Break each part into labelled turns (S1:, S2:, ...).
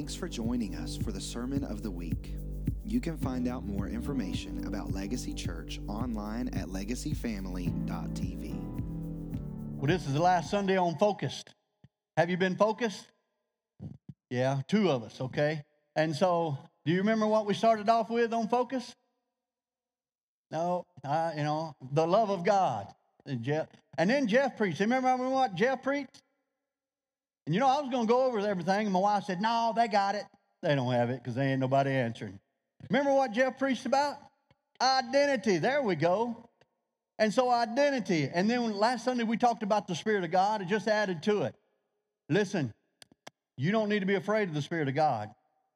S1: Thanks for joining us for the Sermon of the Week. You can find out more information about Legacy Church online at legacyfamily.tv.
S2: Well, this is the last Sunday on Focused. Have you been focused? Yeah, two of us, okay? And so, do you remember what we started off with on Focus? No, uh, you know, the love of God. And, Jeff, and then Jeff preached. Remember what Jeff preached? And you know, I was going to go over everything, and my wife said, No, they got it. They don't have it because they ain't nobody answering. Remember what Jeff preached about? Identity. There we go. And so, identity. And then last Sunday, we talked about the Spirit of God. It just added to it. Listen, you don't need to be afraid of the Spirit of God.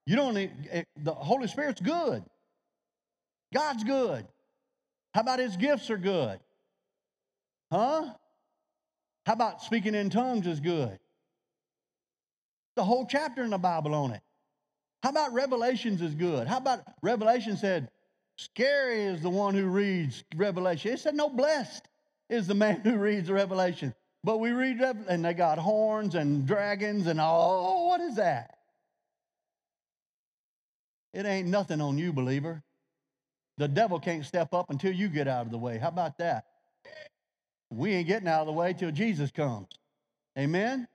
S2: You don't need, eh, the Holy Spirit's good. God's good. How about His gifts are good? Huh? How about speaking in tongues is good? The whole chapter in the Bible on it. How about Revelations is good? How about Revelation said, scary is the one who reads Revelation. It said, no, blessed is the man who reads Revelation. But we read, and they got horns and dragons and oh, what is that? It ain't nothing on you, believer. The devil can't step up until you get out of the way. How about that? We ain't getting out of the way till Jesus comes. Amen?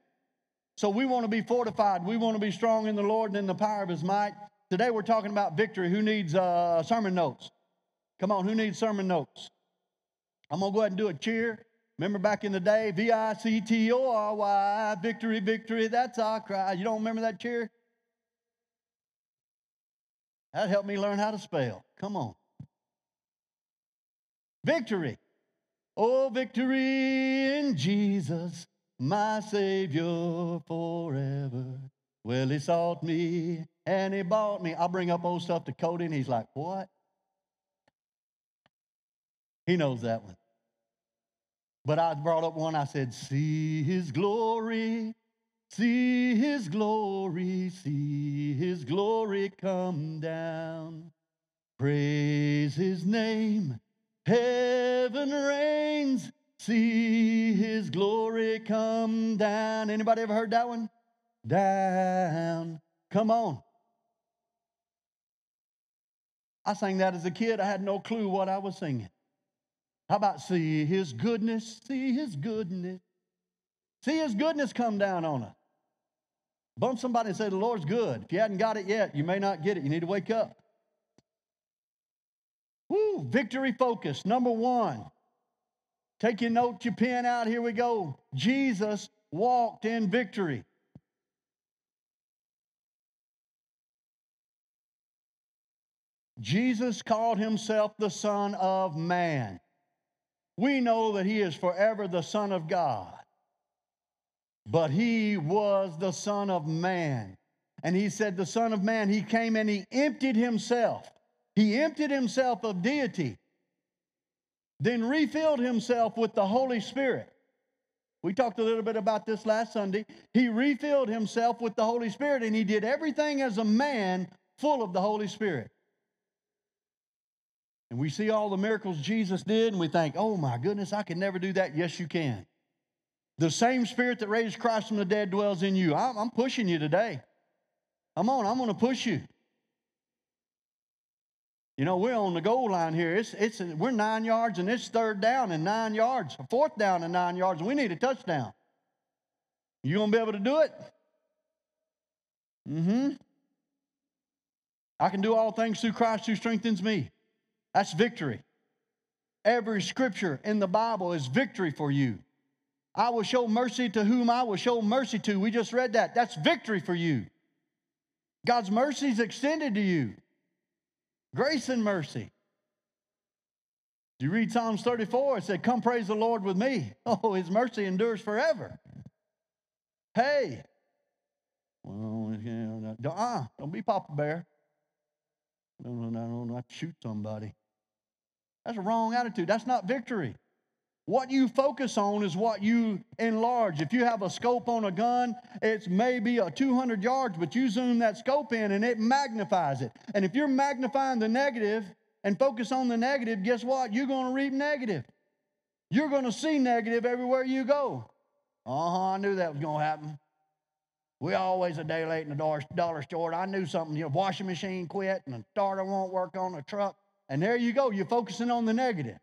S2: So we want to be fortified. We want to be strong in the Lord and in the power of his might. Today we're talking about victory. Who needs uh, sermon notes? Come on, who needs sermon notes? I'm going to go ahead and do a cheer. Remember back in the day, V I C T O R Y, victory, victory, that's our cry. You don't remember that cheer? That helped me learn how to spell. Come on. Victory. Oh, victory in Jesus my Savior forever. Well, he sought me and he bought me. I'll bring up old stuff to Cody, and he's like, What? He knows that one. But I brought up one, I said, See his glory, see his glory, see his glory come down. Praise his name, heaven reigns see his glory come down. Anybody ever heard that one? Down. Come on. I sang that as a kid. I had no clue what I was singing. How about see his goodness, see his goodness, see his goodness come down on us? Bump somebody and say, The Lord's good. If you hadn't got it yet, you may not get it. You need to wake up. Woo, victory focus. Number one, Take your note, your pen out. Here we go. Jesus walked in victory. Jesus called himself the Son of Man. We know that he is forever the Son of God, but he was the Son of Man. And he said, The Son of Man, he came and he emptied himself. He emptied himself of deity then refilled himself with the Holy Spirit. We talked a little bit about this last Sunday. He refilled himself with the Holy Spirit and he did everything as a man full of the Holy Spirit. And we see all the miracles Jesus did and we think, oh my goodness, I can never do that. Yes, you can. The same Spirit that raised Christ from the dead dwells in you. I'm, pushing you today. Come on, I'm going to push you. You know, we're on the goal line here. It's, it's, we're nine yards and it's third down and nine yards, fourth down and nine yards, we need a touchdown. You gonna be able to do it? Mm-hmm. I can do all things through Christ who strengthens me. That's victory. Every scripture in the Bible is victory for you. I will show mercy to whom I will show mercy to. We just read that. That's victory for you. God's mercy is extended to you. Grace and mercy. You read Psalms 34, it said, Come praise the Lord with me. Oh, his mercy endures forever. Hey. Well, don't, uh, don't be Papa Bear. No, no, no, not shoot somebody. That's a wrong attitude. That's not victory. What you focus on is what you enlarge. If you have a scope on a gun, it's maybe a 200 yards, but you zoom that scope in and it magnifies it. And if you're magnifying the negative and focus on the negative, guess what? You're going to reap negative. You're going to see negative everywhere you go. Uh huh, I knew that was going to happen. We always a day late in the dollar, dollar store. I knew something, you know, washing machine quit and the starter won't work on the truck. And there you go, you're focusing on the negative.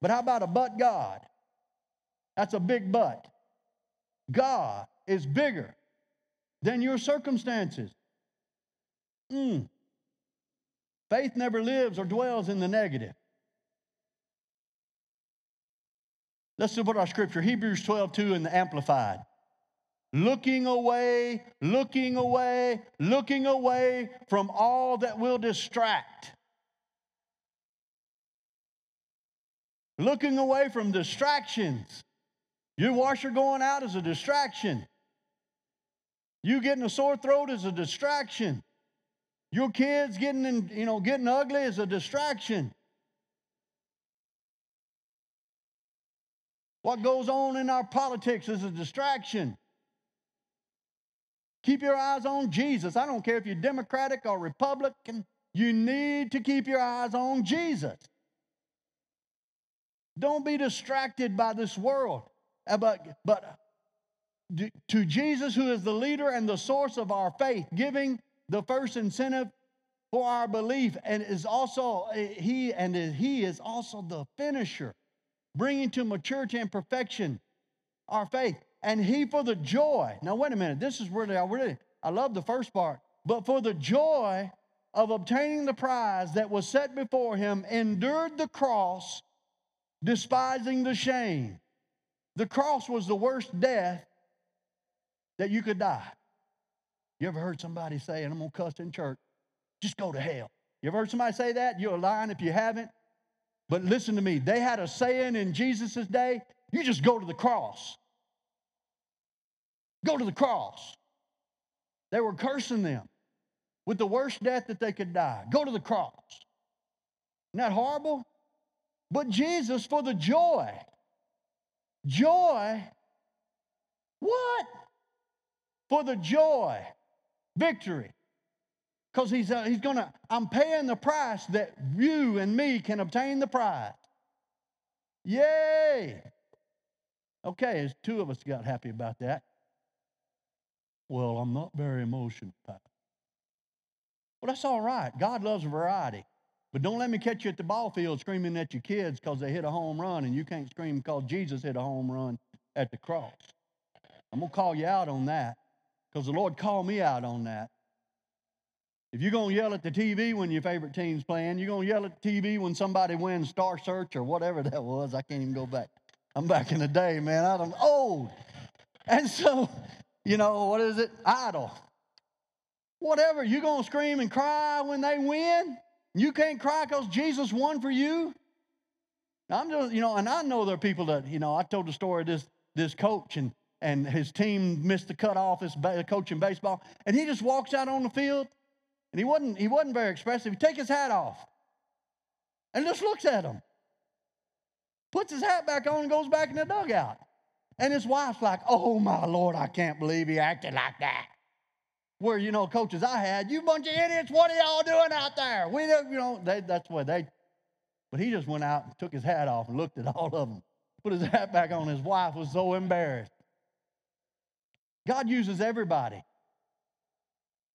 S2: But how about a but God? That's a big but. God is bigger than your circumstances. Mm. Faith never lives or dwells in the negative. Let's see what our scripture, Hebrews 12, 2 in the Amplified. Looking away, looking away, looking away from all that will distract. Looking away from distractions. Your washer going out is a distraction. You getting a sore throat is a distraction. Your kids getting in, you know, getting ugly is a distraction. What goes on in our politics is a distraction. Keep your eyes on Jesus. I don't care if you're Democratic or Republican, you need to keep your eyes on Jesus. Don't be distracted by this world. Uh, but, but to Jesus, who is the leader and the source of our faith, giving the first incentive for our belief, and is also uh, He and He is also the finisher bringing to maturity and perfection our faith. And he for the joy. Now, wait a minute. This is where I really, I love the first part. But for the joy of obtaining the prize that was set before him, endured the cross, despising the shame. The cross was the worst death that you could die. You ever heard somebody say, and I'm going to cuss in church, just go to hell? You ever heard somebody say that? You're lying if you haven't. But listen to me, they had a saying in Jesus' day you just go to the cross. Go to the cross. They were cursing them with the worst death that they could die. Go to the cross. Isn't that horrible? But Jesus, for the joy, joy, what? For the joy, victory, because he's, uh, he's going to, I'm paying the price that you and me can obtain the prize. Yay! Okay, as two of us got happy about that. Well, I'm not very emotional, Well, that's all right. God loves variety. But don't let me catch you at the ball field screaming at your kids because they hit a home run and you can't scream because Jesus hit a home run at the cross. I'm going to call you out on that because the Lord called me out on that. If you're going to yell at the TV when your favorite team's playing, you're going to yell at the TV when somebody wins Star Search or whatever that was. I can't even go back. I'm back in the day, man. I'm old. Oh, and so, you know, what is it? Idol. Whatever. You're going to scream and cry when they win? You can't cry because Jesus won for you? I'm just, you know, and I know there are people that, you know, I told the story of this, this coach and, and his team missed the cutoff, his coach in baseball, and he just walks out on the field and he wasn't, he wasn't very expressive. He take his hat off and just looks at him. Puts his hat back on and goes back in the dugout. And his wife's like, oh my Lord, I can't believe he acted like that. Where, you know, coaches I had, you bunch of idiots, what are y'all doing out there? We, don't, you know, they, that's what they, but he just went out and took his hat off and looked at all of them. Put his hat back on. His wife was so embarrassed. God uses everybody.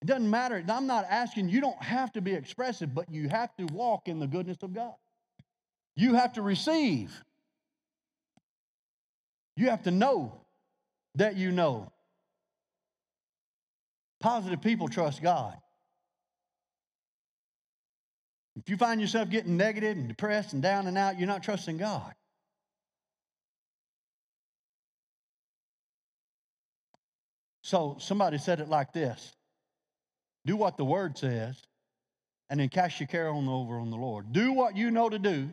S2: It doesn't matter. I'm not asking, you don't have to be expressive, but you have to walk in the goodness of God. You have to receive. You have to know that you know. Positive people trust God. If you find yourself getting negative and depressed and down and out, you're not trusting God. So somebody said it like this do what the word says, and then cast your care on over on the Lord. Do what you know to do,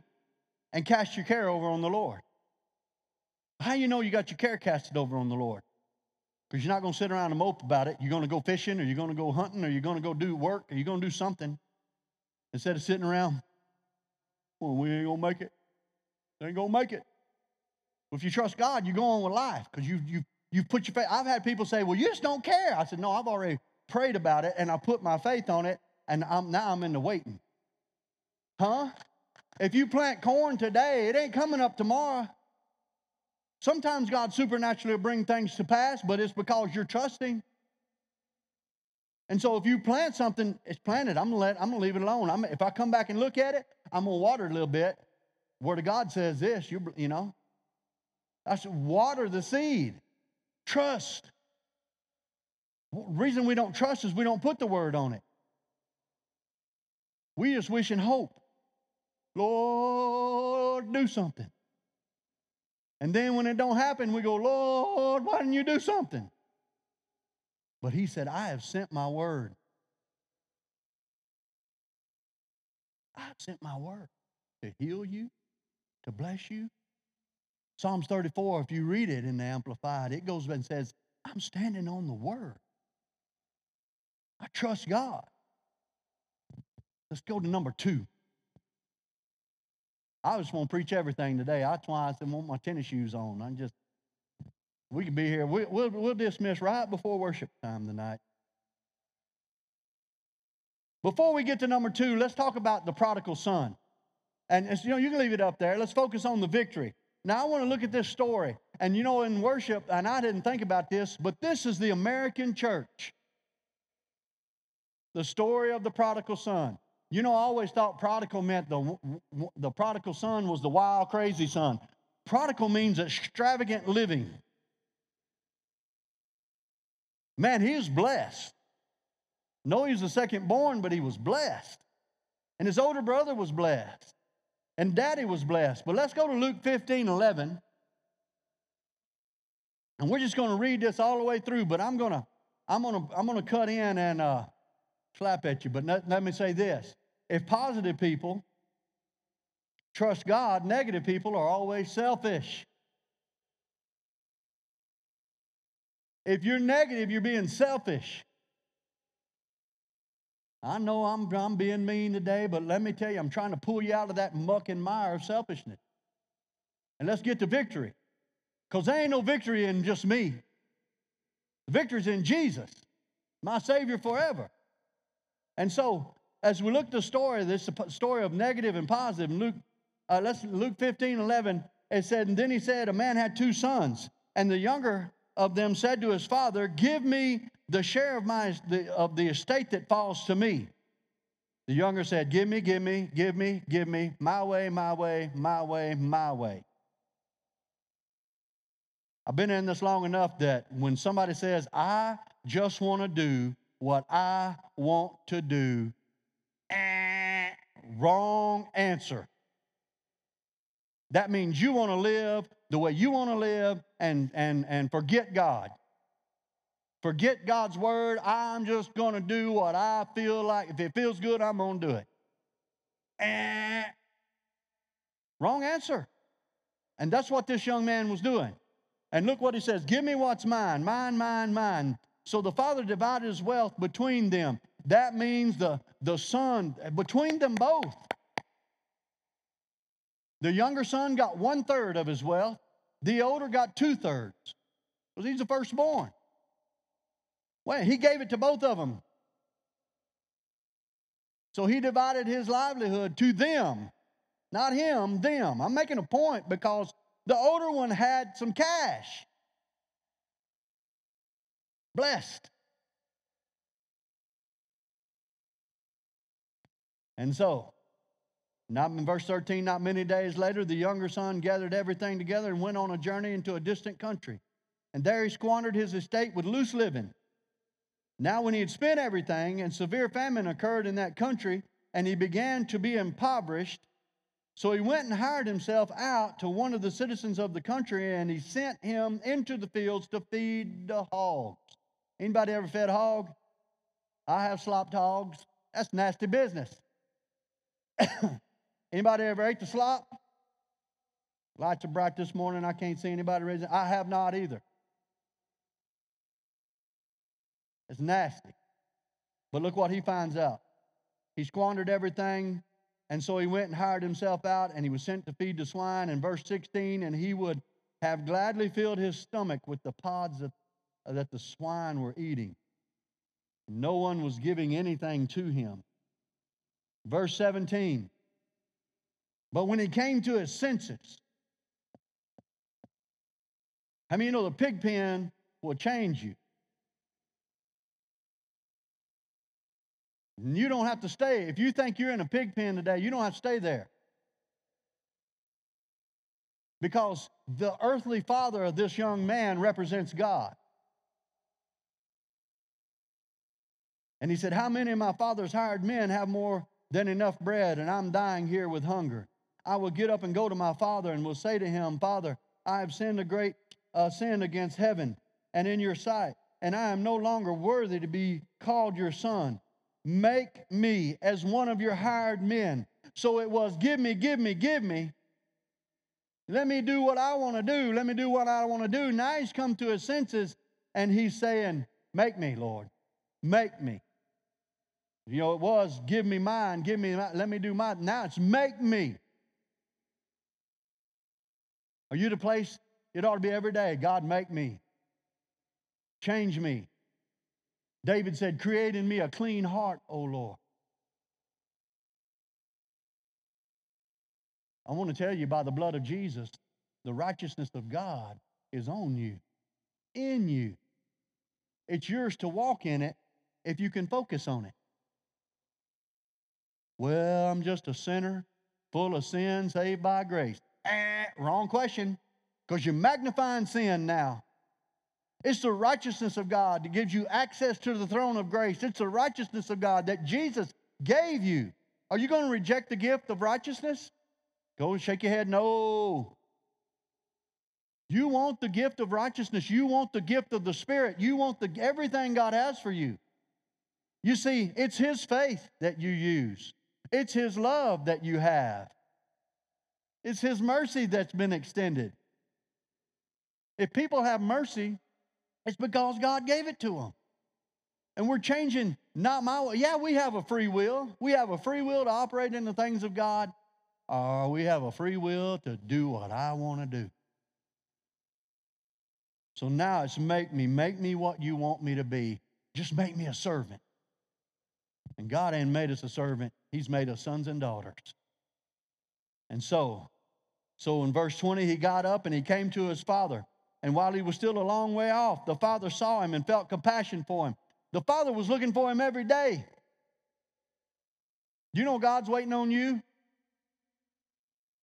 S2: and cast your care over on the Lord. How you know you got your care casted over on the Lord? Because you're not going to sit around and mope about it. You're going to go fishing, or you're going to go hunting, or you're going to go do work, or you're going to do something instead of sitting around. Well, we ain't going to make it. ain't going to make it. Well, if you trust God, you go on with life because you you you put your faith. I've had people say, "Well, you just don't care." I said, "No, I've already prayed about it and I put my faith on it, and I'm, now I'm in the waiting. Huh? If you plant corn today, it ain't coming up tomorrow. Sometimes God supernaturally will bring things to pass, but it's because you're trusting. And so if you plant something, it's planted. I'm gonna let I'm gonna leave it alone. I'm, if I come back and look at it, I'm gonna water it a little bit. Word of God says this, you you know. I said, water the seed. Trust. reason we don't trust is we don't put the word on it. We just wish and hope. Lord, do something. And then when it don't happen, we go, Lord, why didn't you do something? But he said, I have sent my word. I have sent my word to heal you, to bless you. Psalms 34, if you read it in the Amplified, it goes and says, I'm standing on the word. I trust God. Let's go to number two. I just want to preach everything today. I said, I want my tennis shoes on. I'm just we can be here. We, will we'll dismiss right before worship time tonight. Before we get to number two, let's talk about the prodigal son. And you know, you can leave it up there. Let's focus on the victory. Now, I want to look at this story. And you know, in worship, and I didn't think about this, but this is the American church. The story of the prodigal son. You know, I always thought prodigal meant the, the prodigal son was the wild, crazy son. Prodigal means extravagant living. Man, he was blessed. No, he was the second born, but he was blessed. And his older brother was blessed. And daddy was blessed. But let's go to Luke 15 11. And we're just going to read this all the way through, but I'm going to I'm going to I'm going to cut in and uh, slap at you. But let, let me say this. If positive people trust God, negative people are always selfish. If you're negative, you're being selfish. I know I'm, I'm being mean today, but let me tell you, I'm trying to pull you out of that muck and mire of selfishness. And let's get to victory. Because there ain't no victory in just me. The victory's in Jesus, my Savior forever. And so, as we look at the story, this story of negative and positive, Luke, uh, let's Luke 15, 11, it said, and then he said, a man had two sons, and the younger of them said to his father, Give me the share of, my, the, of the estate that falls to me. The younger said, Give me, give me, give me, give me, my way, my way, my way, my way. I've been in this long enough that when somebody says, I just want to do what I want to do, eh, wrong answer. That means you want to live the way you want to live and, and, and forget God. Forget God's word. I'm just going to do what I feel like. If it feels good, I'm going to do it. Eh. Wrong answer. And that's what this young man was doing. And look what he says Give me what's mine, mine, mine, mine. So the father divided his wealth between them. That means the, the son, between them both. The younger son got one third of his wealth, the older got two thirds because he's the firstborn. Well, he gave it to both of them. So he divided his livelihood to them, not him, them. I'm making a point because the older one had some cash. Blessed. And so not in verse 13, not many days later, the younger son gathered everything together and went on a journey into a distant country. And there he squandered his estate with loose living. Now, when he had spent everything, and severe famine occurred in that country, and he began to be impoverished, so he went and hired himself out to one of the citizens of the country, and he sent him into the fields to feed the hogs. Anybody ever fed hog? I have slopped hogs. That's nasty business. Anybody ever ate the slop? Lights are bright this morning. I can't see anybody raising. I have not either. It's nasty. But look what he finds out. He squandered everything, and so he went and hired himself out, and he was sent to feed the swine. In verse 16, and he would have gladly filled his stomach with the pods that, that the swine were eating. No one was giving anything to him. Verse 17 but when he came to his senses, I mean, you know the pig pen will change you? You don't have to stay. If you think you're in a pig pen today, you don't have to stay there. Because the earthly father of this young man represents God. And he said, How many of my father's hired men have more than enough bread, and I'm dying here with hunger? I will get up and go to my father and will say to him, Father, I have sinned a great uh, sin against heaven and in your sight, and I am no longer worthy to be called your son. Make me as one of your hired men. So it was, Give me, give me, give me. Let me do what I want to do. Let me do what I want to do. Now he's come to his senses and he's saying, Make me, Lord. Make me. You know, it was, Give me mine, give me mine, let me do mine. Now it's, Make me. Are you the place? It ought to be every day. God, make me. Change me. David said, Create in me a clean heart, O Lord. I want to tell you by the blood of Jesus, the righteousness of God is on you, in you. It's yours to walk in it if you can focus on it. Well, I'm just a sinner, full of sin, saved by grace. Eh, wrong question, because you're magnifying sin now. It's the righteousness of God that gives you access to the throne of grace. It's the righteousness of God that Jesus gave you. Are you going to reject the gift of righteousness? Go and shake your head. No. You want the gift of righteousness. You want the gift of the Spirit. You want the, everything God has for you. You see, it's His faith that you use, it's His love that you have, it's His mercy that's been extended. If people have mercy, it's because God gave it to them. And we're changing, not my way. Yeah, we have a free will. We have a free will to operate in the things of God, or we have a free will to do what I want to do. So now it's make me, make me what you want me to be. Just make me a servant. And God ain't made us a servant, He's made us sons and daughters. And so, so in verse 20, he got up and he came to his father. And while he was still a long way off, the father saw him and felt compassion for him. The father was looking for him every day. You know God's waiting on you?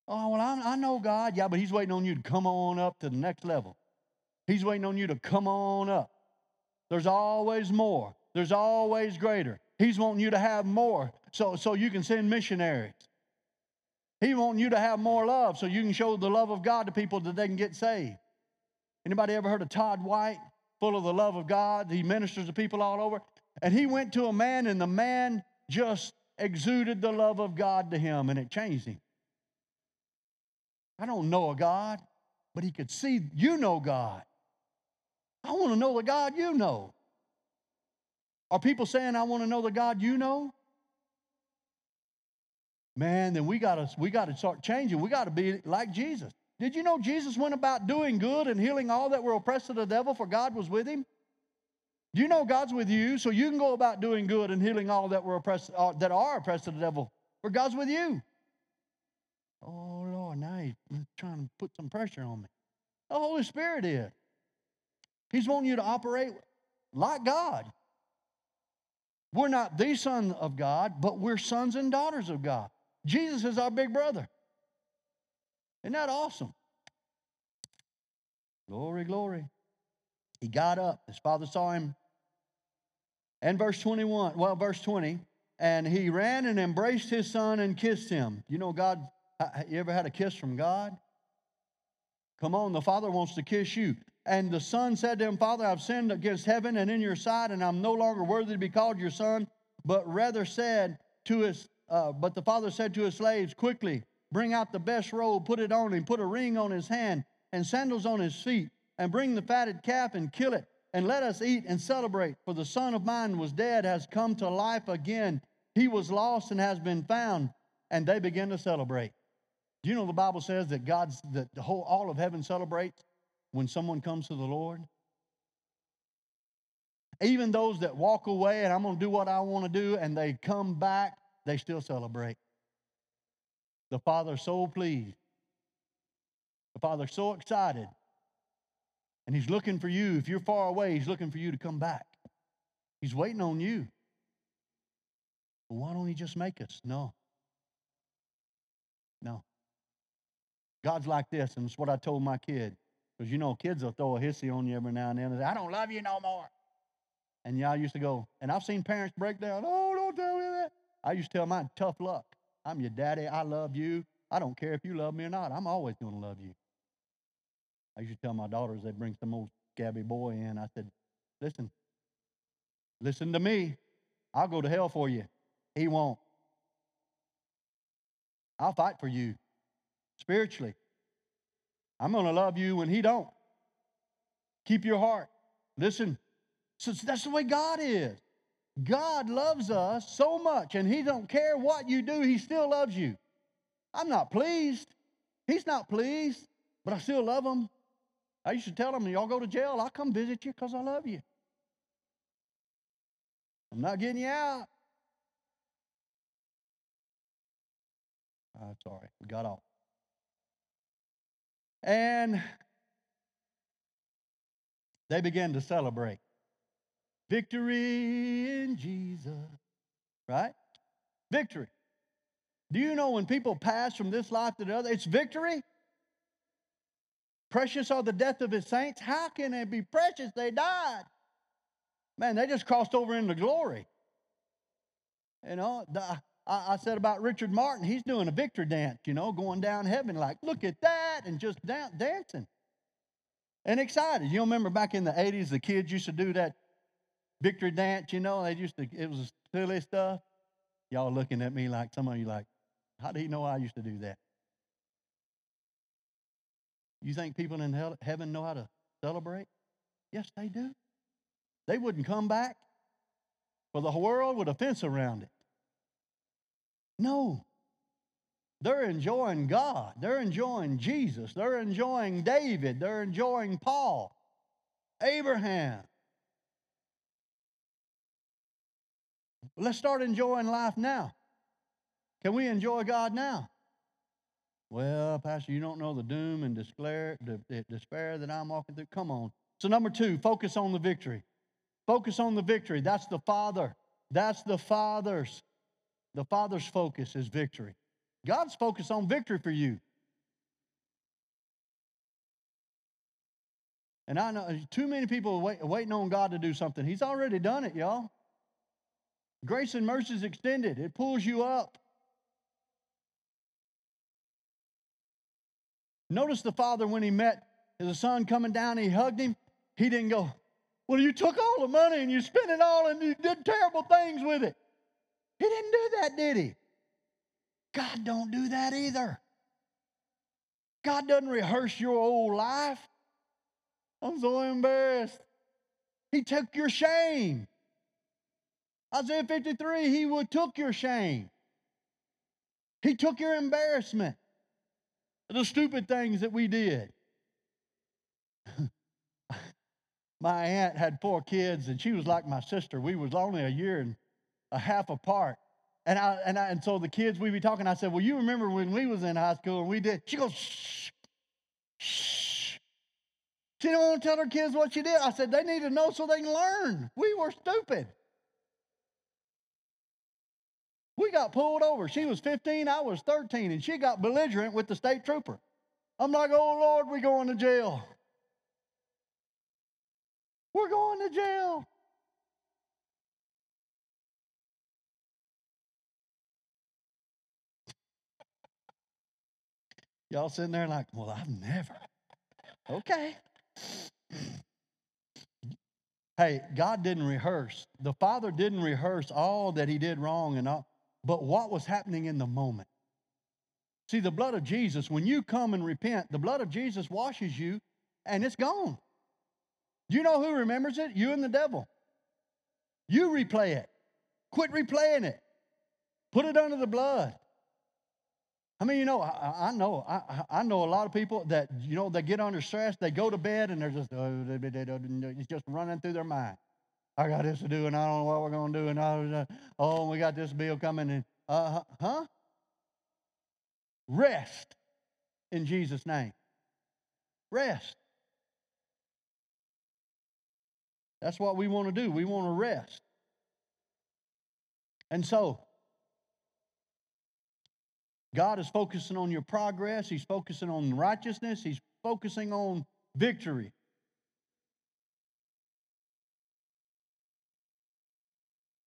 S2: Oh, well, I, I know God. Yeah, but he's waiting on you to come on up to the next level. He's waiting on you to come on up. There's always more. There's always greater. He's wanting you to have more so, so you can send missionaries. He wanting you to have more love so you can show the love of God to people that they can get saved. Anybody ever heard of Todd White? Full of the love of God. He ministers to people all over. And he went to a man, and the man just exuded the love of God to him, and it changed him. I don't know a God, but he could see you know God. I want to know the God you know. Are people saying, I want to know the God you know? Man, then we gotta we gotta start changing. We gotta be like Jesus. Did you know Jesus went about doing good and healing all that were oppressed of the devil, for God was with him? Do you know God's with you, so you can go about doing good and healing all that were oppressed, uh, that are oppressed of the devil, for God's with you. Oh Lord, now he's trying to put some pressure on me. The Holy Spirit is. He's wanting you to operate like God. We're not the son of God, but we're sons and daughters of God. Jesus is our big brother. Isn't that awesome? Glory, glory. He got up. His father saw him. And verse 21, well, verse 20, and he ran and embraced his son and kissed him. You know, God, you ever had a kiss from God? Come on, the father wants to kiss you. And the son said to him, Father, I've sinned against heaven and in your sight, and I'm no longer worthy to be called your son, but rather said to his, uh, but the father said to his slaves, Quickly, Bring out the best robe, put it on him, put a ring on his hand, and sandals on his feet, and bring the fatted calf and kill it, and let us eat and celebrate. For the son of mine was dead, has come to life again. He was lost and has been found. And they begin to celebrate. Do you know the Bible says that God's that the whole all of heaven celebrates when someone comes to the Lord? Even those that walk away and I'm going to do what I want to do and they come back, they still celebrate. The Father's so pleased. The Father's so excited. And He's looking for you. If you're far away, He's looking for you to come back. He's waiting on you. Why don't he just make us? No. No. God's like this, and it's what I told my kid. Because you know, kids will throw a hissy on you every now and then and say, I don't love you no more. And y'all used to go, and I've seen parents break down, oh, don't tell me that. I used to tell mine, tough luck. I'm your daddy. I love you. I don't care if you love me or not. I'm always going to love you. I used to tell my daughters, they bring some old scabby boy in. I said, listen, listen to me. I'll go to hell for you. He won't. I'll fight for you spiritually. I'm going to love you when he don't. Keep your heart. Listen. So that's the way God is. God loves us so much, and he don't care what you do, he still loves you. I'm not pleased. He's not pleased, but I still love him. I used to tell him, y'all go to jail, I'll come visit you because I love you. I'm not getting you out. I'm sorry, we got off. And they began to celebrate. Victory in Jesus, right? Victory. Do you know when people pass from this life to the other, it's victory? Precious are the death of his saints. How can it be precious? They died. Man, they just crossed over into glory. You know, the, I, I, said about Richard Martin, he's doing a victory dance, you know, going down heaven like, look at that, and just da- dancing and excited. You remember back in the 80s, the kids used to do that victory dance, you know, they used to, it was silly stuff. Y'all looking at me like, some of you like, how do you know I used to do that? You think people in hell, heaven know how to celebrate? Yes, they do. They wouldn't come back for the world with a fence around it. No. They're enjoying God. They're enjoying Jesus. They're enjoying David. They're enjoying Paul, Abraham. Let's start enjoying life now. Can we enjoy God now? Well, Pastor, you don't know the doom and despair, despair that I'm walking through. Come on. So, number two, focus on the victory. Focus on the victory. That's the Father. That's the Father's. The Father's focus is victory. God's focus on victory for you. And I know too many people wait, waiting on God to do something. He's already done it, y'all. Grace and mercy is extended, it pulls you up. Notice the father when he met his son coming down, he hugged him. He didn't go, Well, you took all the money and you spent it all and you did terrible things with it. He didn't do that, did he? God don't do that either. God doesn't rehearse your old life. I'm so embarrassed. He took your shame. Isaiah 53, he took your shame. He took your embarrassment the stupid things that we did. my aunt had four kids, and she was like my sister. We was only a year and a half apart. And I and I and so the kids we be talking. I said, "Well, you remember when we was in high school and we did?" She goes, "Shh, shh." She didn't want to tell her kids what she did. I said, "They need to know so they can learn. We were stupid." We got pulled over. She was 15, I was 13, and she got belligerent with the state trooper. I'm like, oh Lord, we're going to jail. We're going to jail. Y'all sitting there like, well, I've never. Okay. hey, God didn't rehearse. The Father didn't rehearse all that He did wrong and all but what was happening in the moment. See, the blood of Jesus, when you come and repent, the blood of Jesus washes you and it's gone. Do you know who remembers it? You and the devil. You replay it. Quit replaying it. Put it under the blood. I mean, you know, I, I know, I, I, know a lot of people that you know they get under stress. They go to bed and they're just uh, it's just running through their mind. I got this to do, and I don't know what we're going to do, and I, oh, we got this bill coming, and uh, huh? Rest in Jesus' name. Rest. That's what we want to do. We want to rest. And so, God is focusing on your progress, He's focusing on righteousness, He's focusing on victory.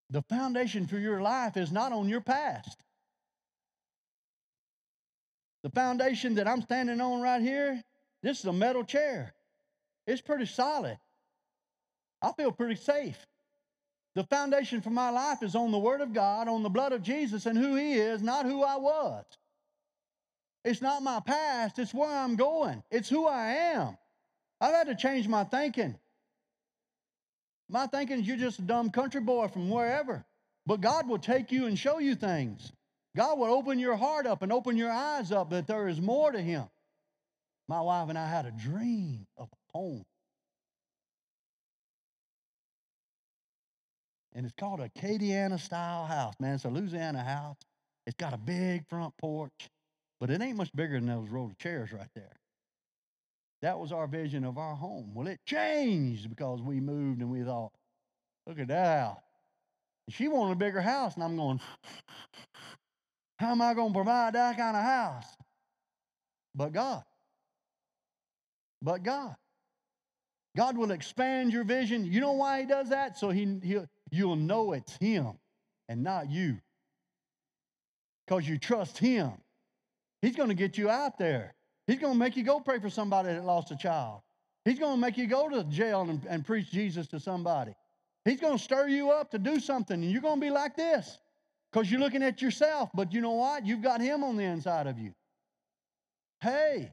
S2: The foundation for your life is not on your past. The foundation that I'm standing on right here, this is a metal chair. It's pretty solid. I feel pretty safe. The foundation for my life is on the Word of God, on the blood of Jesus, and who He is, not who I was. It's not my past, it's where I'm going, it's who I am. I've had to change my thinking. My thinking is you're just a dumb country boy from wherever. But God will take you and show you things. God will open your heart up and open your eyes up that there is more to Him. My wife and I had a dream of a home. And it's called a Acadiana style house, man. It's a Louisiana house. It's got a big front porch, but it ain't much bigger than those row of chairs right there. That was our vision of our home. Well, it changed because we moved and we thought, look at that. She wanted a bigger house, and I'm going, how am I going to provide that kind of house? But God. But God. God will expand your vision. You know why He does that? So he, he, you'll know it's Him and not you. Because you trust Him. He's going to get you out there. He's going to make you go pray for somebody that lost a child. He's going to make you go to jail and, and preach Jesus to somebody. He's going to stir you up to do something, and you're going to be like this because you're looking at yourself. But you know what? You've got Him on the inside of you. Hey.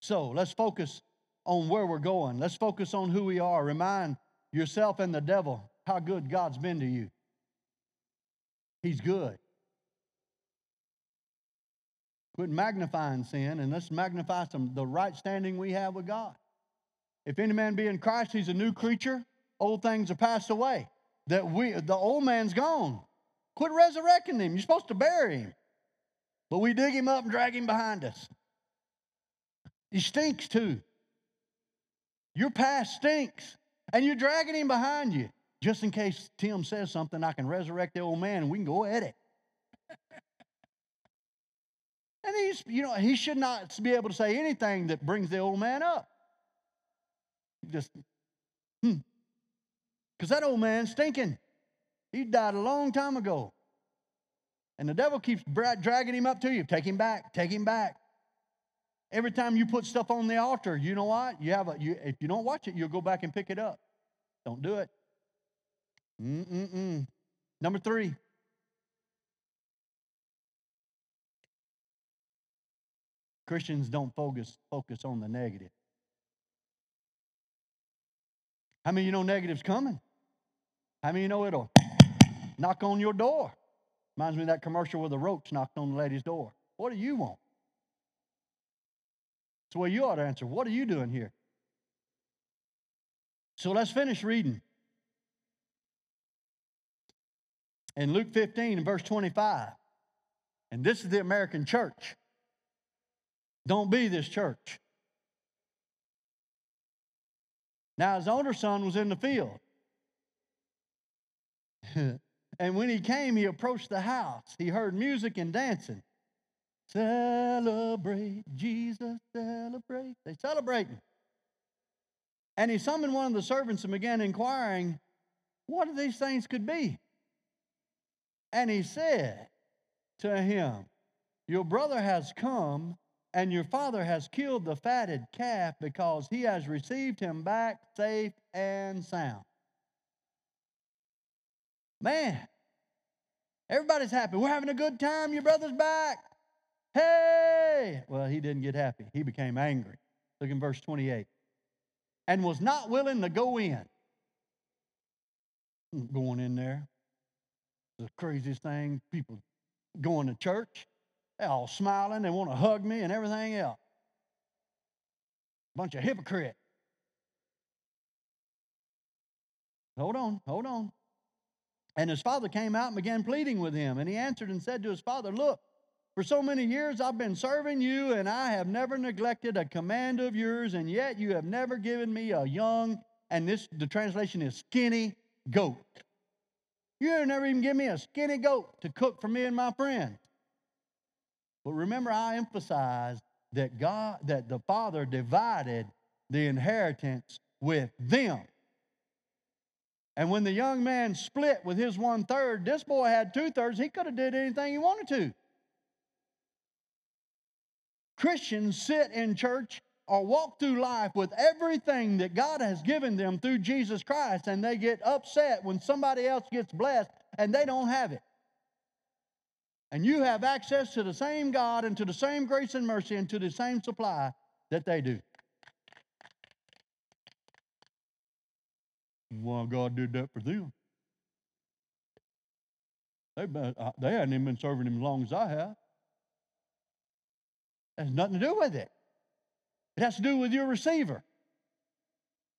S2: So let's focus on where we're going. Let's focus on who we are. Remind yourself and the devil how good God's been to you. He's good. Quit magnifying sin and let's magnify some the right standing we have with God. If any man be in Christ, he's a new creature. Old things are passed away. That we the old man's gone. Quit resurrecting him. You're supposed to bury him. But we dig him up and drag him behind us. He stinks too. Your past stinks. And you're dragging him behind you. Just in case Tim says something, I can resurrect the old man and we can go at it. And he's, you know, he should not be able to say anything that brings the old man up. Just, hmm. Because that old man's stinking. He died a long time ago. And the devil keeps dragging him up to you. Take him back, take him back. Every time you put stuff on the altar, you know what? You have a, you, if you don't watch it, you'll go back and pick it up. Don't do it. Mm-mm-mm. Number three, Christians don't focus, focus on the negative. How many you know negative's coming? How many you know it'll knock on your door? Reminds me of that commercial where the roach knocked on the lady's door. What do you want? That's where you ought to answer. What are you doing here? So let's finish reading. In Luke 15 and verse 25, and this is the American church. Don't be this church. Now, his older son was in the field. and when he came, he approached the house. He heard music and dancing. Celebrate, Jesus, celebrate. They celebrating. And he summoned one of the servants and began inquiring what these things could be. And he said to him, Your brother has come and your father has killed the fatted calf because he has received him back safe and sound. Man, everybody's happy. We're having a good time. Your brother's back. Hey! Well, he didn't get happy. He became angry. Look in verse 28. And was not willing to go in. Going in there. The craziest thing. People going to church. They're all smiling. They want to hug me and everything else. Bunch of hypocrites. Hold on, hold on. And his father came out and began pleading with him. And he answered and said to his father, Look, for so many years I've been serving you, and I have never neglected a command of yours, and yet you have never given me a young, and this the translation is skinny goat. You never even give me a skinny goat to cook for me and my friends. But remember, I emphasized that God, that the Father divided the inheritance with them. And when the young man split with his one third, this boy had two thirds. He could have did anything he wanted to. Christians sit in church or walk through life with everything that God has given them through Jesus Christ, and they get upset when somebody else gets blessed and they don't have it. And you have access to the same God and to the same grace and mercy and to the same supply that they do. Well, God did that for them. They, uh, they hadn't even been serving Him as long as I have. It has nothing to do with it. It has to do with your receiver.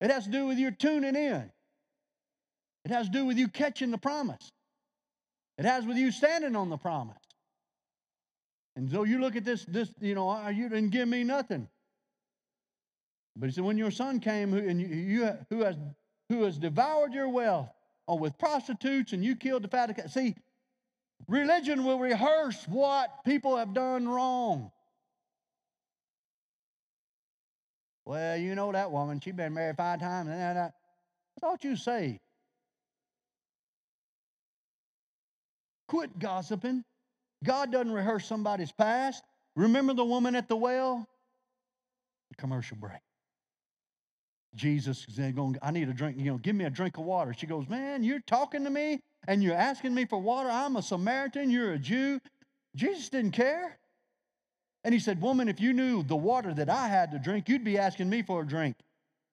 S2: It has to do with your tuning in. It has to do with you catching the promise. It has with you standing on the promise. And so you look at this, this, you know, ah, you didn't give me nothing. But he said, when your son came who, and you, you, who, has, who has devoured your wealth or with prostitutes and you killed the fat. See, religion will rehearse what people have done wrong. Well, you know that woman, she's been married five times. And I thought you say. Quit gossiping. God doesn't rehearse somebody's past. Remember the woman at the well? Commercial break. Jesus is going, I need a drink, you know, give me a drink of water. She goes, Man, you're talking to me and you're asking me for water. I'm a Samaritan, you're a Jew. Jesus didn't care. And he said, Woman, if you knew the water that I had to drink, you'd be asking me for a drink.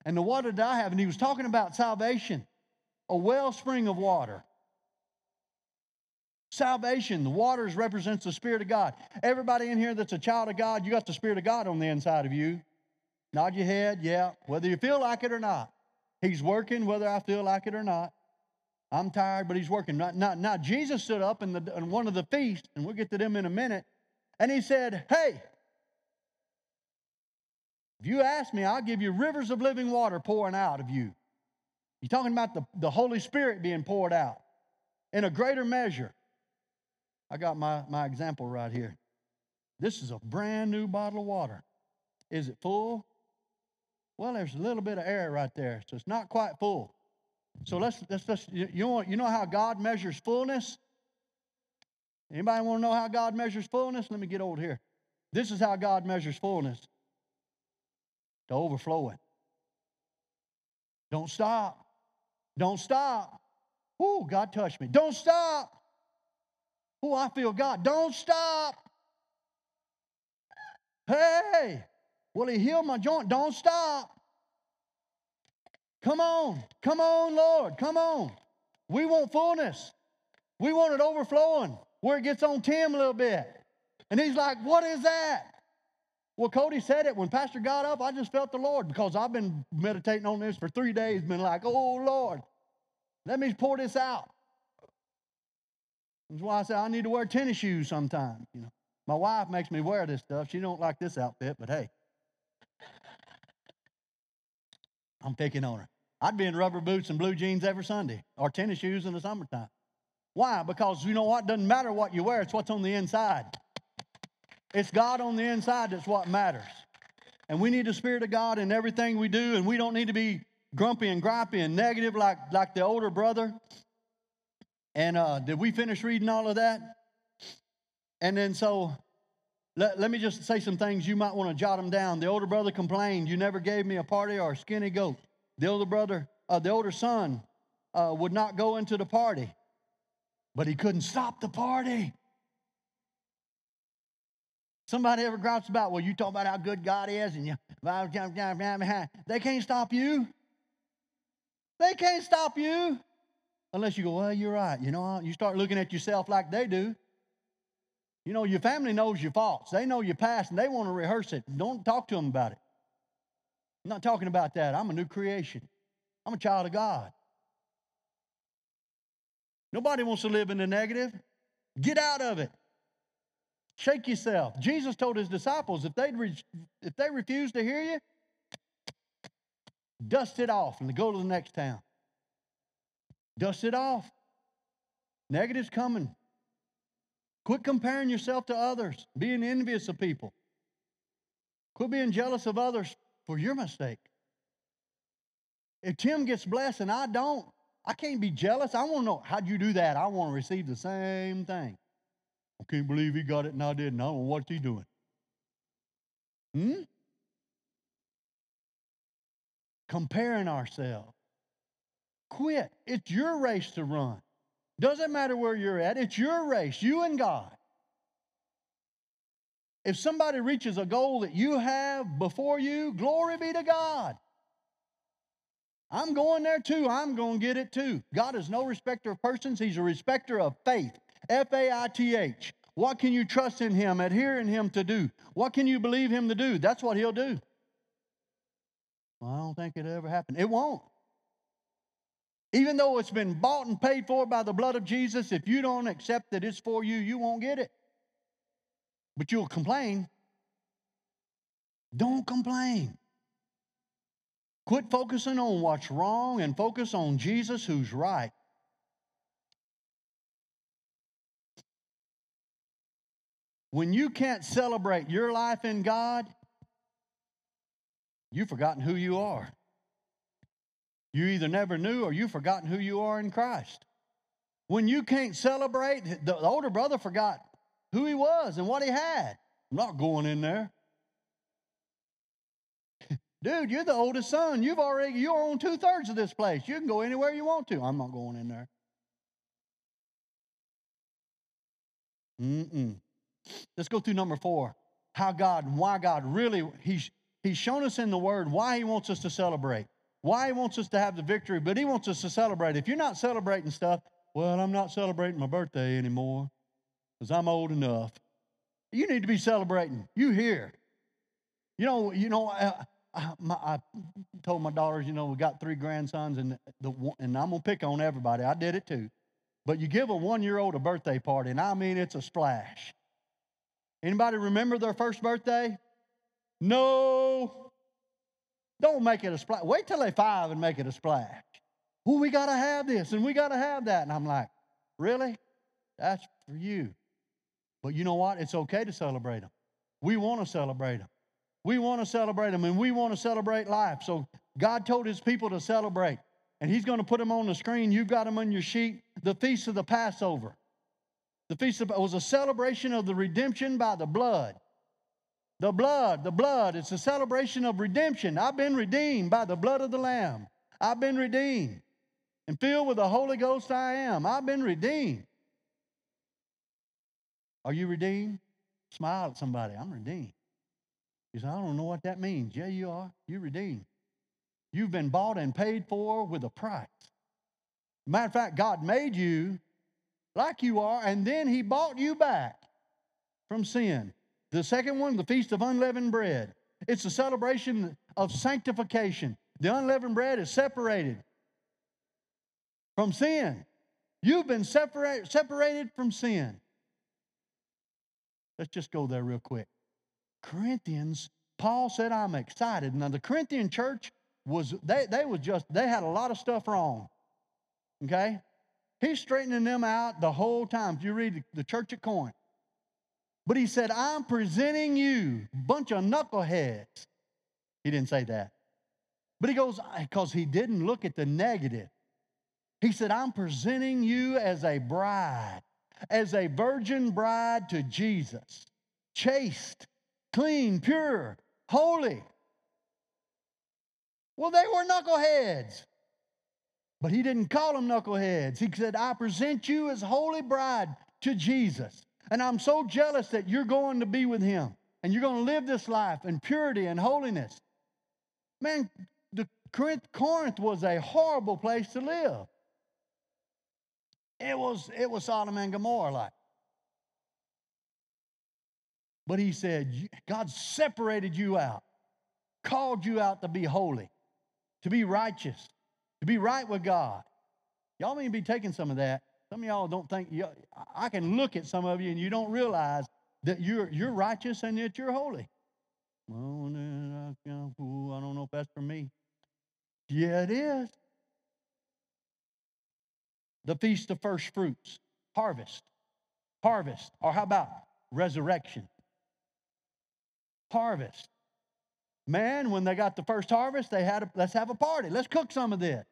S2: And the water that I have, and he was talking about salvation, a wellspring of water. Salvation, the waters represents the Spirit of God. Everybody in here that's a child of God, you got the Spirit of God on the inside of you. Nod your head, yeah, whether you feel like it or not. He's working, whether I feel like it or not. I'm tired, but he's working. Not, not, not Jesus stood up in, the, in one of the feasts, and we'll get to them in a minute, and he said, Hey, if you ask me, I'll give you rivers of living water pouring out of you. He's talking about the, the Holy Spirit being poured out in a greater measure. I got my, my example right here. This is a brand new bottle of water. Is it full? Well, there's a little bit of air right there, so it's not quite full. So let's let's you, you know you know how God measures fullness? Anybody want to know how God measures fullness? Let me get old here. This is how God measures fullness. To overflowing. Don't stop. Don't stop. Ooh, God touched me. Don't stop. Ooh, I feel God. Don't stop. Hey, will He heal my joint? Don't stop. Come on. Come on, Lord. Come on. We want fullness. We want it overflowing where it gets on Tim a little bit. And he's like, What is that? Well, Cody said it when Pastor got up. I just felt the Lord because I've been meditating on this for three days, been like, Oh, Lord, let me pour this out. That's why I say I need to wear tennis shoes sometimes. You know, my wife makes me wear this stuff. She don't like this outfit, but hey, I'm picking on her. I'd be in rubber boots and blue jeans every Sunday, or tennis shoes in the summertime. Why? Because you know what? Doesn't matter what you wear, it's what's on the inside. It's God on the inside that's what matters. And we need the Spirit of God in everything we do, and we don't need to be grumpy and gripey and negative like, like the older brother. And uh, did we finish reading all of that? And then so let, let me just say some things you might want to jot them down. The older brother complained, You never gave me a party or a skinny goat. The older brother, uh, the older son, uh, would not go into the party but he couldn't stop the party. Somebody ever gripes about, well, you talk about how good God is, and you, they can't stop you. They can't stop you. Unless you go, well, you're right. You know, uh, you start looking at yourself like they do. You know, your family knows your faults. They know your past, and they want to rehearse it. Don't talk to them about it. I'm not talking about that. I'm a new creation. I'm a child of God. Nobody wants to live in the negative. Get out of it. Shake yourself. Jesus told his disciples if they re- if they refuse to hear you, dust it off and go to the next town. Dust it off. Negative's coming. Quit comparing yourself to others, being envious of people. Quit being jealous of others for your mistake. If Tim gets blessed and I don't, I can't be jealous. I want to know how'd you do that? I want to receive the same thing. I can't believe he got it and I didn't. I don't know what's he doing. Hmm? Comparing ourselves. Quit. It's your race to run. Doesn't matter where you're at, it's your race, you and God. If somebody reaches a goal that you have before you, glory be to God. I'm going there too. I'm going to get it too. God is no respecter of persons, He's a respecter of faith. F A I T H. What can you trust in Him, adhere in Him to do? What can you believe Him to do? That's what He'll do. Well, I don't think it ever happened. It won't. Even though it's been bought and paid for by the blood of Jesus, if you don't accept that it's for you, you won't get it. But you'll complain. Don't complain. Quit focusing on what's wrong and focus on Jesus who's right. When you can't celebrate your life in God, you've forgotten who you are. You either never knew or you've forgotten who you are in Christ. When you can't celebrate, the older brother forgot who he was and what he had. I'm not going in there. Dude, you're the oldest son. You've already, you own two thirds of this place. You can go anywhere you want to. I'm not going in there. Mm-mm. Let's go through number four. How God why God really, he's, he's shown us in the Word why He wants us to celebrate, why He wants us to have the victory, but He wants us to celebrate. If you're not celebrating stuff, well, I'm not celebrating my birthday anymore because I'm old enough. You need to be celebrating. You here. You know, you know, uh, I, my, I told my daughters, you know, we got three grandsons, and the and I'm gonna pick on everybody. I did it too. But you give a one-year-old a birthday party, and I mean it's a splash. Anybody remember their first birthday? No. Don't make it a splash. Wait till they five and make it a splash. Oh, we got to have this and we got to have that. And I'm like, really? That's for you. But you know what? It's okay to celebrate them. We want to celebrate them. We want to celebrate them and we want to celebrate life. So God told his people to celebrate. And he's going to put them on the screen. You've got them on your sheet. The Feast of the Passover. The Feast of, was a celebration of the redemption by the blood. The blood, the blood, it's a celebration of redemption. I've been redeemed by the blood of the Lamb. I've been redeemed. And filled with the Holy Ghost I am. I've been redeemed. Are you redeemed? Smile at somebody. I'm redeemed. You say, I don't know what that means. Yeah, you are. You're redeemed. You've been bought and paid for with a price. Matter of fact, God made you like you are, and then he bought you back from sin. The second one, the Feast of Unleavened Bread. It's a celebration of sanctification. The unleavened bread is separated from sin. You've been separate, separated from sin. Let's just go there real quick. Corinthians, Paul said, I'm excited. Now, the Corinthian church was, they, they was just, they had a lot of stuff wrong. Okay? He's straightening them out the whole time. If you read the church at Corinth. But he said, I'm presenting you, bunch of knuckleheads. He didn't say that. But he goes, because he didn't look at the negative. He said, I'm presenting you as a bride, as a virgin bride to Jesus, chaste, clean, pure, holy. Well, they were knuckleheads. But he didn't call them knuckleheads. He said, I present you as holy bride to Jesus. And I'm so jealous that you're going to be with him and you're going to live this life in purity and holiness. Man, the Corinth, Corinth was a horrible place to live. It was, it was Sodom and Gomorrah like. But he said, God separated you out, called you out to be holy, to be righteous, to be right with God. Y'all may be taking some of that. Some of y'all don't think, I can look at some of you and you don't realize that you're, you're righteous and that you're holy. Well, I don't know if that's for me. Yeah, it is. The Feast of First Fruits. harvest. Harvest. Or how about resurrection? Harvest. Man, when they got the first harvest, they had a, let's have a party. Let's cook some of this.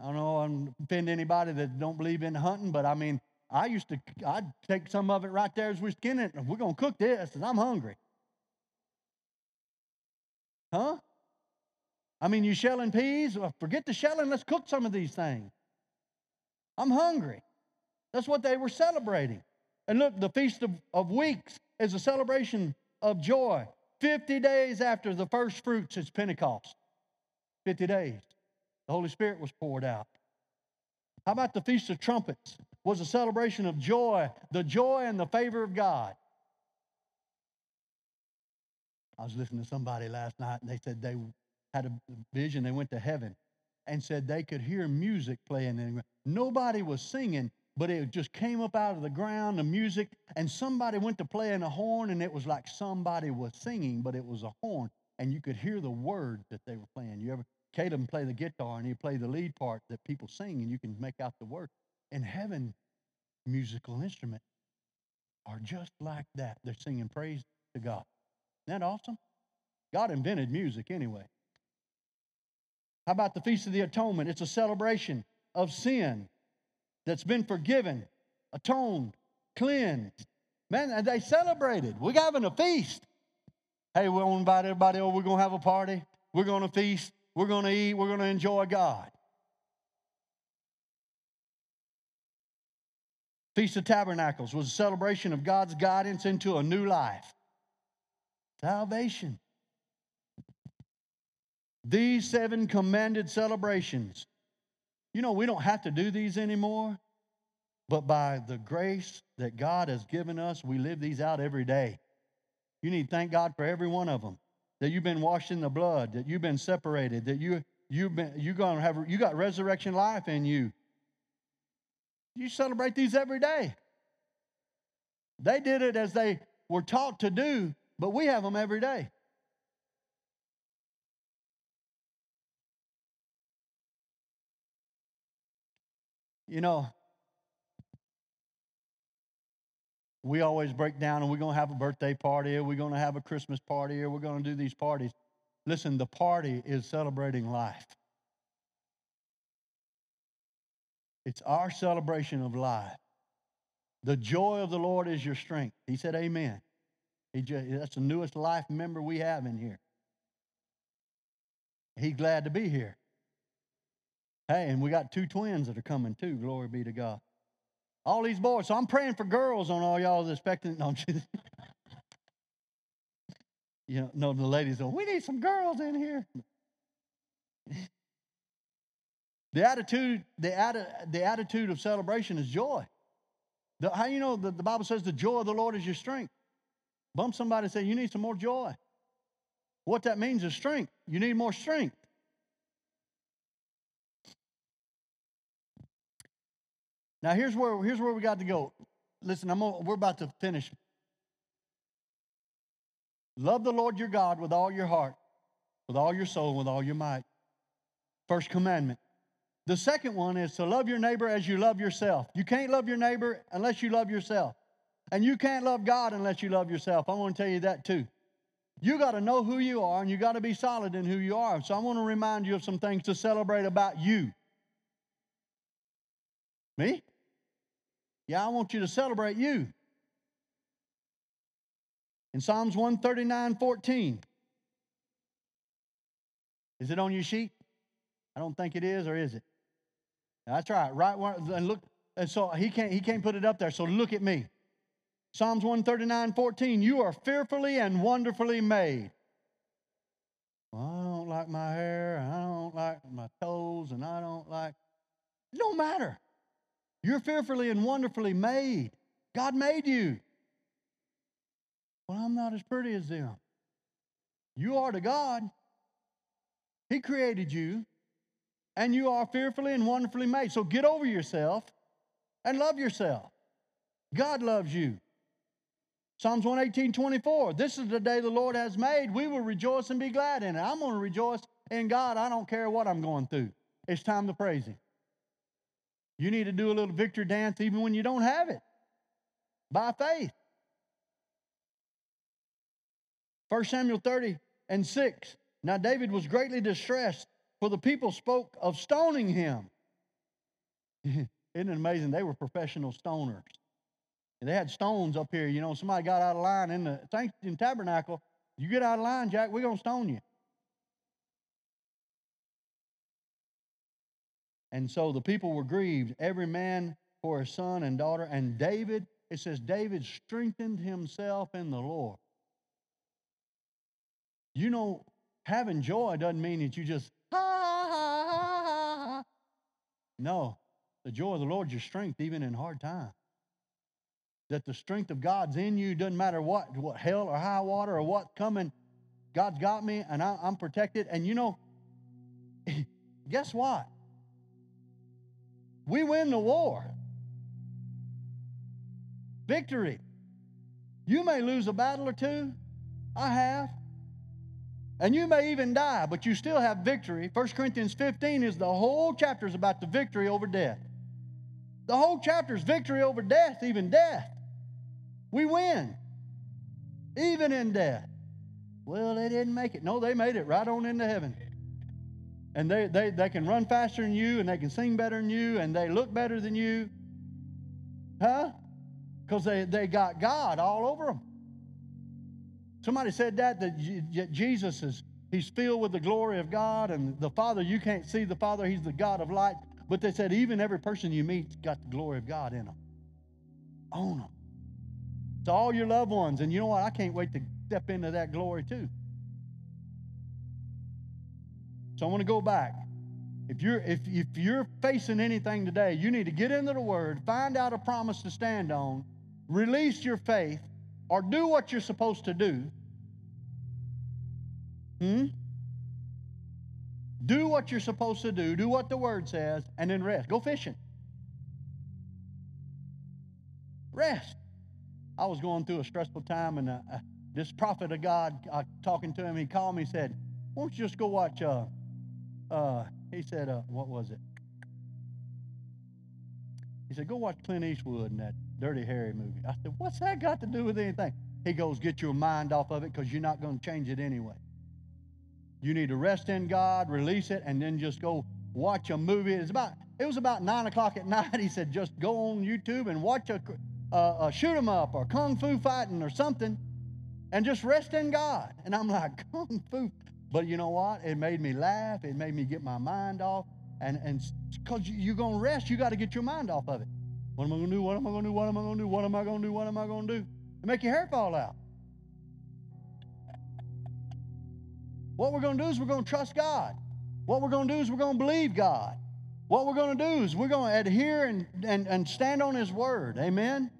S2: I don't know, I'm offend anybody that don't believe in hunting, but I mean, I used to, I'd take some of it right there as we're skinning it, and we're going to cook this, and I'm hungry. Huh? I mean, you shelling peas? Well, forget the shelling. Let's cook some of these things. I'm hungry. That's what they were celebrating. And look, the Feast of, of Weeks is a celebration of joy. 50 days after the first fruits, it's Pentecost. 50 days. The Holy Spirit was poured out. How about the Feast of Trumpets? Was a celebration of joy, the joy and the favor of God. I was listening to somebody last night and they said they had a vision. They went to heaven and said they could hear music playing. Nobody was singing, but it just came up out of the ground, the music, and somebody went to play in a horn, and it was like somebody was singing, but it was a horn, and you could hear the words that they were playing. You ever Caleb play the guitar and he play the lead part that people sing, and you can make out the word. In heaven, musical instruments are just like that. They're singing praise to God. Isn't that awesome? God invented music anyway. How about the Feast of the Atonement? It's a celebration of sin that's been forgiven, atoned, cleansed. Man, they celebrated. We're having a feast. Hey, we're going to invite everybody over. We're going to have a party. We're going to feast. We're going to eat. We're going to enjoy God. Feast of Tabernacles was a celebration of God's guidance into a new life. Salvation. These seven commanded celebrations. You know, we don't have to do these anymore, but by the grace that God has given us, we live these out every day. You need to thank God for every one of them that you've been washed in the blood, that you've been separated, that you you've been you gonna have you got resurrection life in you. You celebrate these every day. They did it as they were taught to do, but we have them every day. You know, we always break down and we're going to have a birthday party or we're going to have a Christmas party or we're going to do these parties. Listen, the party is celebrating life. It's our celebration of life. The joy of the Lord is your strength. He said, Amen. He just, that's the newest life member we have in here. He's glad to be here. Hey, and we got two twins that are coming too. Glory be to God. All these boys. So I'm praying for girls on all y'all expecting. No, you know, no, the ladies go, we need some girls in here. The attitude, the, atti- the attitude of celebration is joy. The, how you know the, the Bible says the joy of the Lord is your strength? Bump somebody and say, You need some more joy. What that means is strength. You need more strength. Now here's where here's where we got to go. Listen, I'm we're about to finish. Love the Lord your God with all your heart, with all your soul, with all your might. First commandment. The second one is to love your neighbor as you love yourself. You can't love your neighbor unless you love yourself. And you can't love God unless you love yourself. I want to tell you that too. You got to know who you are and you got to be solid in who you are. So I want to remind you of some things to celebrate about you. Me? Yeah, I want you to celebrate you. In Psalms 139 14. Is it on your sheet? I don't think it is, or is it? That's right. Right and look, and so he can't he can't put it up there. So look at me. Psalms 139, 14. You are fearfully and wonderfully made. Well, I don't like my hair, I don't like my toes, and I don't like. It don't matter. You're fearfully and wonderfully made. God made you. Well, I'm not as pretty as them. You are to God. He created you, and you are fearfully and wonderfully made. So get over yourself and love yourself. God loves you. Psalms 118, 24. This is the day the Lord has made. We will rejoice and be glad in it. I'm going to rejoice in God. I don't care what I'm going through. It's time to praise Him. You need to do a little victory dance even when you don't have it by faith. 1 Samuel 30 and 6. Now David was greatly distressed, for the people spoke of stoning him. Isn't it amazing? They were professional stoners. And they had stones up here. You know, somebody got out of line in the in tabernacle. You get out of line, Jack, we're going to stone you. And so the people were grieved, every man for his son and daughter. And David, it says, David strengthened himself in the Lord. You know, having joy doesn't mean that you just, ha, ha, ha, ha, ha. No, the joy of the Lord is your strength, even in hard times. That the strength of God's in you, doesn't matter what, what hell or high water or what coming, God's got me and I, I'm protected. And you know, guess what? We win the war. Victory. You may lose a battle or two. I have. And you may even die, but you still have victory. 1 Corinthians 15 is the whole chapter is about the victory over death. The whole chapter is victory over death, even death. We win, even in death. Well, they didn't make it. No, they made it right on into heaven and they, they, they can run faster than you and they can sing better than you and they look better than you. Huh? Because they, they got God all over them. Somebody said that, that Jesus is, he's filled with the glory of God and the Father, you can't see the Father, he's the God of light. But they said even every person you meet's got the glory of God in them. Own them. To all your loved ones. And you know what? I can't wait to step into that glory too. So I want to go back. If you're if, if you're facing anything today, you need to get into the Word, find out a promise to stand on, release your faith, or do what you're supposed to do. Hmm? Do what you're supposed to do, do what the Word says, and then rest. Go fishing. Rest. I was going through a stressful time, and uh, uh, this prophet of God, uh, talking to him, he called me, said, Won't you just go watch uh, uh, he said, uh, what was it? He said, go watch Clint Eastwood in that Dirty Harry movie. I said, what's that got to do with anything? He goes, get your mind off of it because you're not going to change it anyway. You need to rest in God, release it, and then just go watch a movie. It's about, it was about 9 o'clock at night. He said, just go on YouTube and watch a, a, a shoot 'em up or kung fu fighting or something and just rest in God. And I'm like, kung fu. But you know what? It made me laugh. It made me get my mind off. And and because you're to rest, you got to get your mind off of it. What am I to do? What am I to do? What am I to do? What am I to do? What am I to do? And make your hair fall out. What we're to do is we're to trust God. What we're to do is we're to believe God. What we're to do is we're to adhere and, and, and stand on His word. Amen?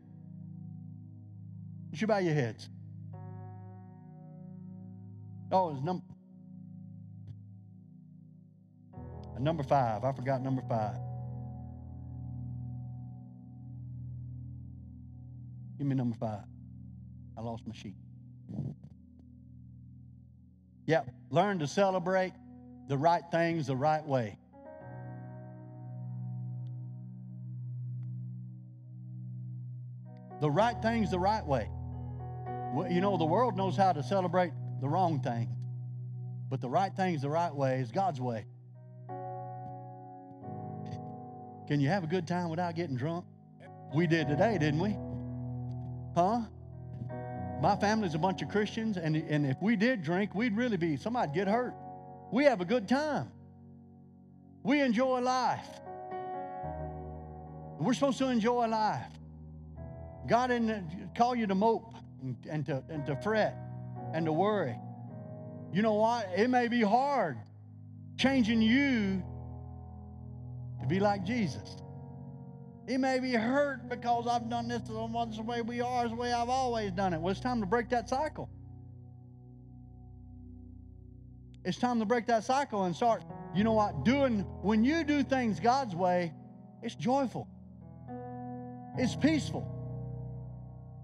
S2: You should bow your heads. Oh, it's number. Number five. I forgot number five. Give me number five. I lost my sheet. Yep. Learn to celebrate the right things the right way. The right things the right way. Well, you know, the world knows how to celebrate the wrong thing, but the right things the right way is God's way. Can you have a good time without getting drunk? We did today, didn't we? Huh? My family's a bunch of Christians, and, and if we did drink, we'd really be, somebody'd get hurt. We have a good time. We enjoy life. We're supposed to enjoy life. God didn't call you to mope and, and, to, and to fret and to worry. You know what? It may be hard changing you to be like Jesus. He may be hurt because I've done this the way we are, is the way I've always done it. Well, it's time to break that cycle. It's time to break that cycle and start, you know what, doing, when you do things God's way, it's joyful. It's peaceful.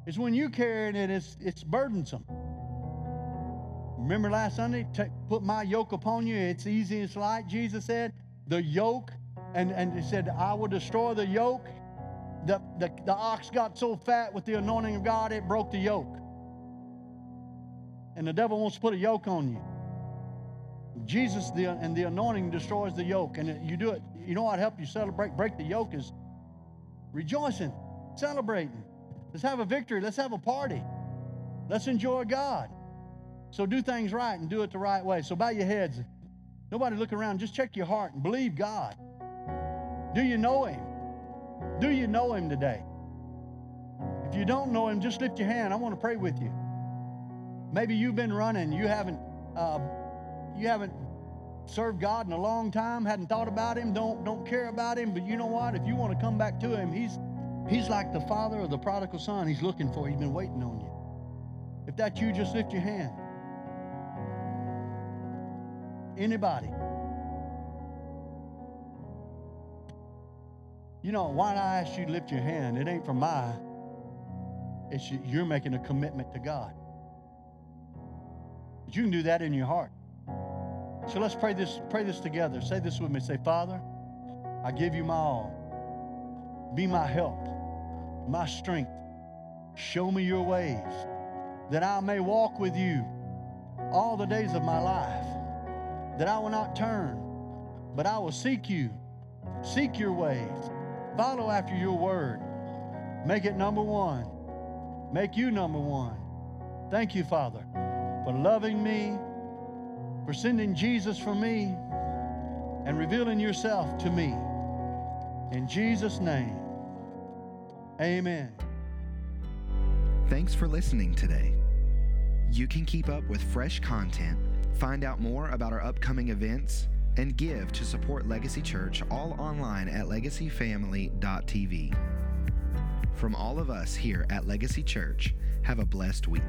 S2: It's when you carry it, it's, it's burdensome. Remember last Sunday, put my yoke upon you. It's easy, it's light. Jesus said, the yoke And, and he said, I will destroy the yoke. The, the, the ox got so fat with the anointing of God, it broke the yoke. And the devil wants to put a yoke on you. Jesus the, and the anointing destroys the yoke. And you do it, you know what help you celebrate, break the yoke is rejoicing, celebrating. Let's have a victory. Let's have a party. Let's enjoy God. So do things right and do it the right way. So bow your heads. Nobody look around. Just check your heart and believe God. Do you know Him? Do you know Him today? If you don't know Him, just lift your hand. I want to pray with you. Maybe you've been running. You haven't. Uh, you haven't served God in a long time. Hadn't thought about Him. Don't don't care about Him. But you know what? If you want to come back to Him, He's He's like the father of the prodigal son. He's looking for. He's been waiting on you. If that's you, just lift your hand. Anybody? You know, why I ask you to lift your hand? It ain't for my. It's you- you're making a commitment to God. But you can do that in your heart. So let's pray this, pray this together. Say this with me. Say, Father, I give you my all. Be my help, my strength. Show me your ways, that I may walk with you all the days of my life, that I will not turn, but I will seek you, seek your ways, follow after your word. Make it number one. Make you number one. Thank you, Father, for loving me, for sending Jesus for me, and revealing yourself to me. In Jesus' name, amen.
S1: Thanks for listening today. You can keep up with fresh content, find out more about our upcoming events, and give to support Legacy Church all online at legacyfamily.tv. From all of us here at Legacy Church, have a blessed week.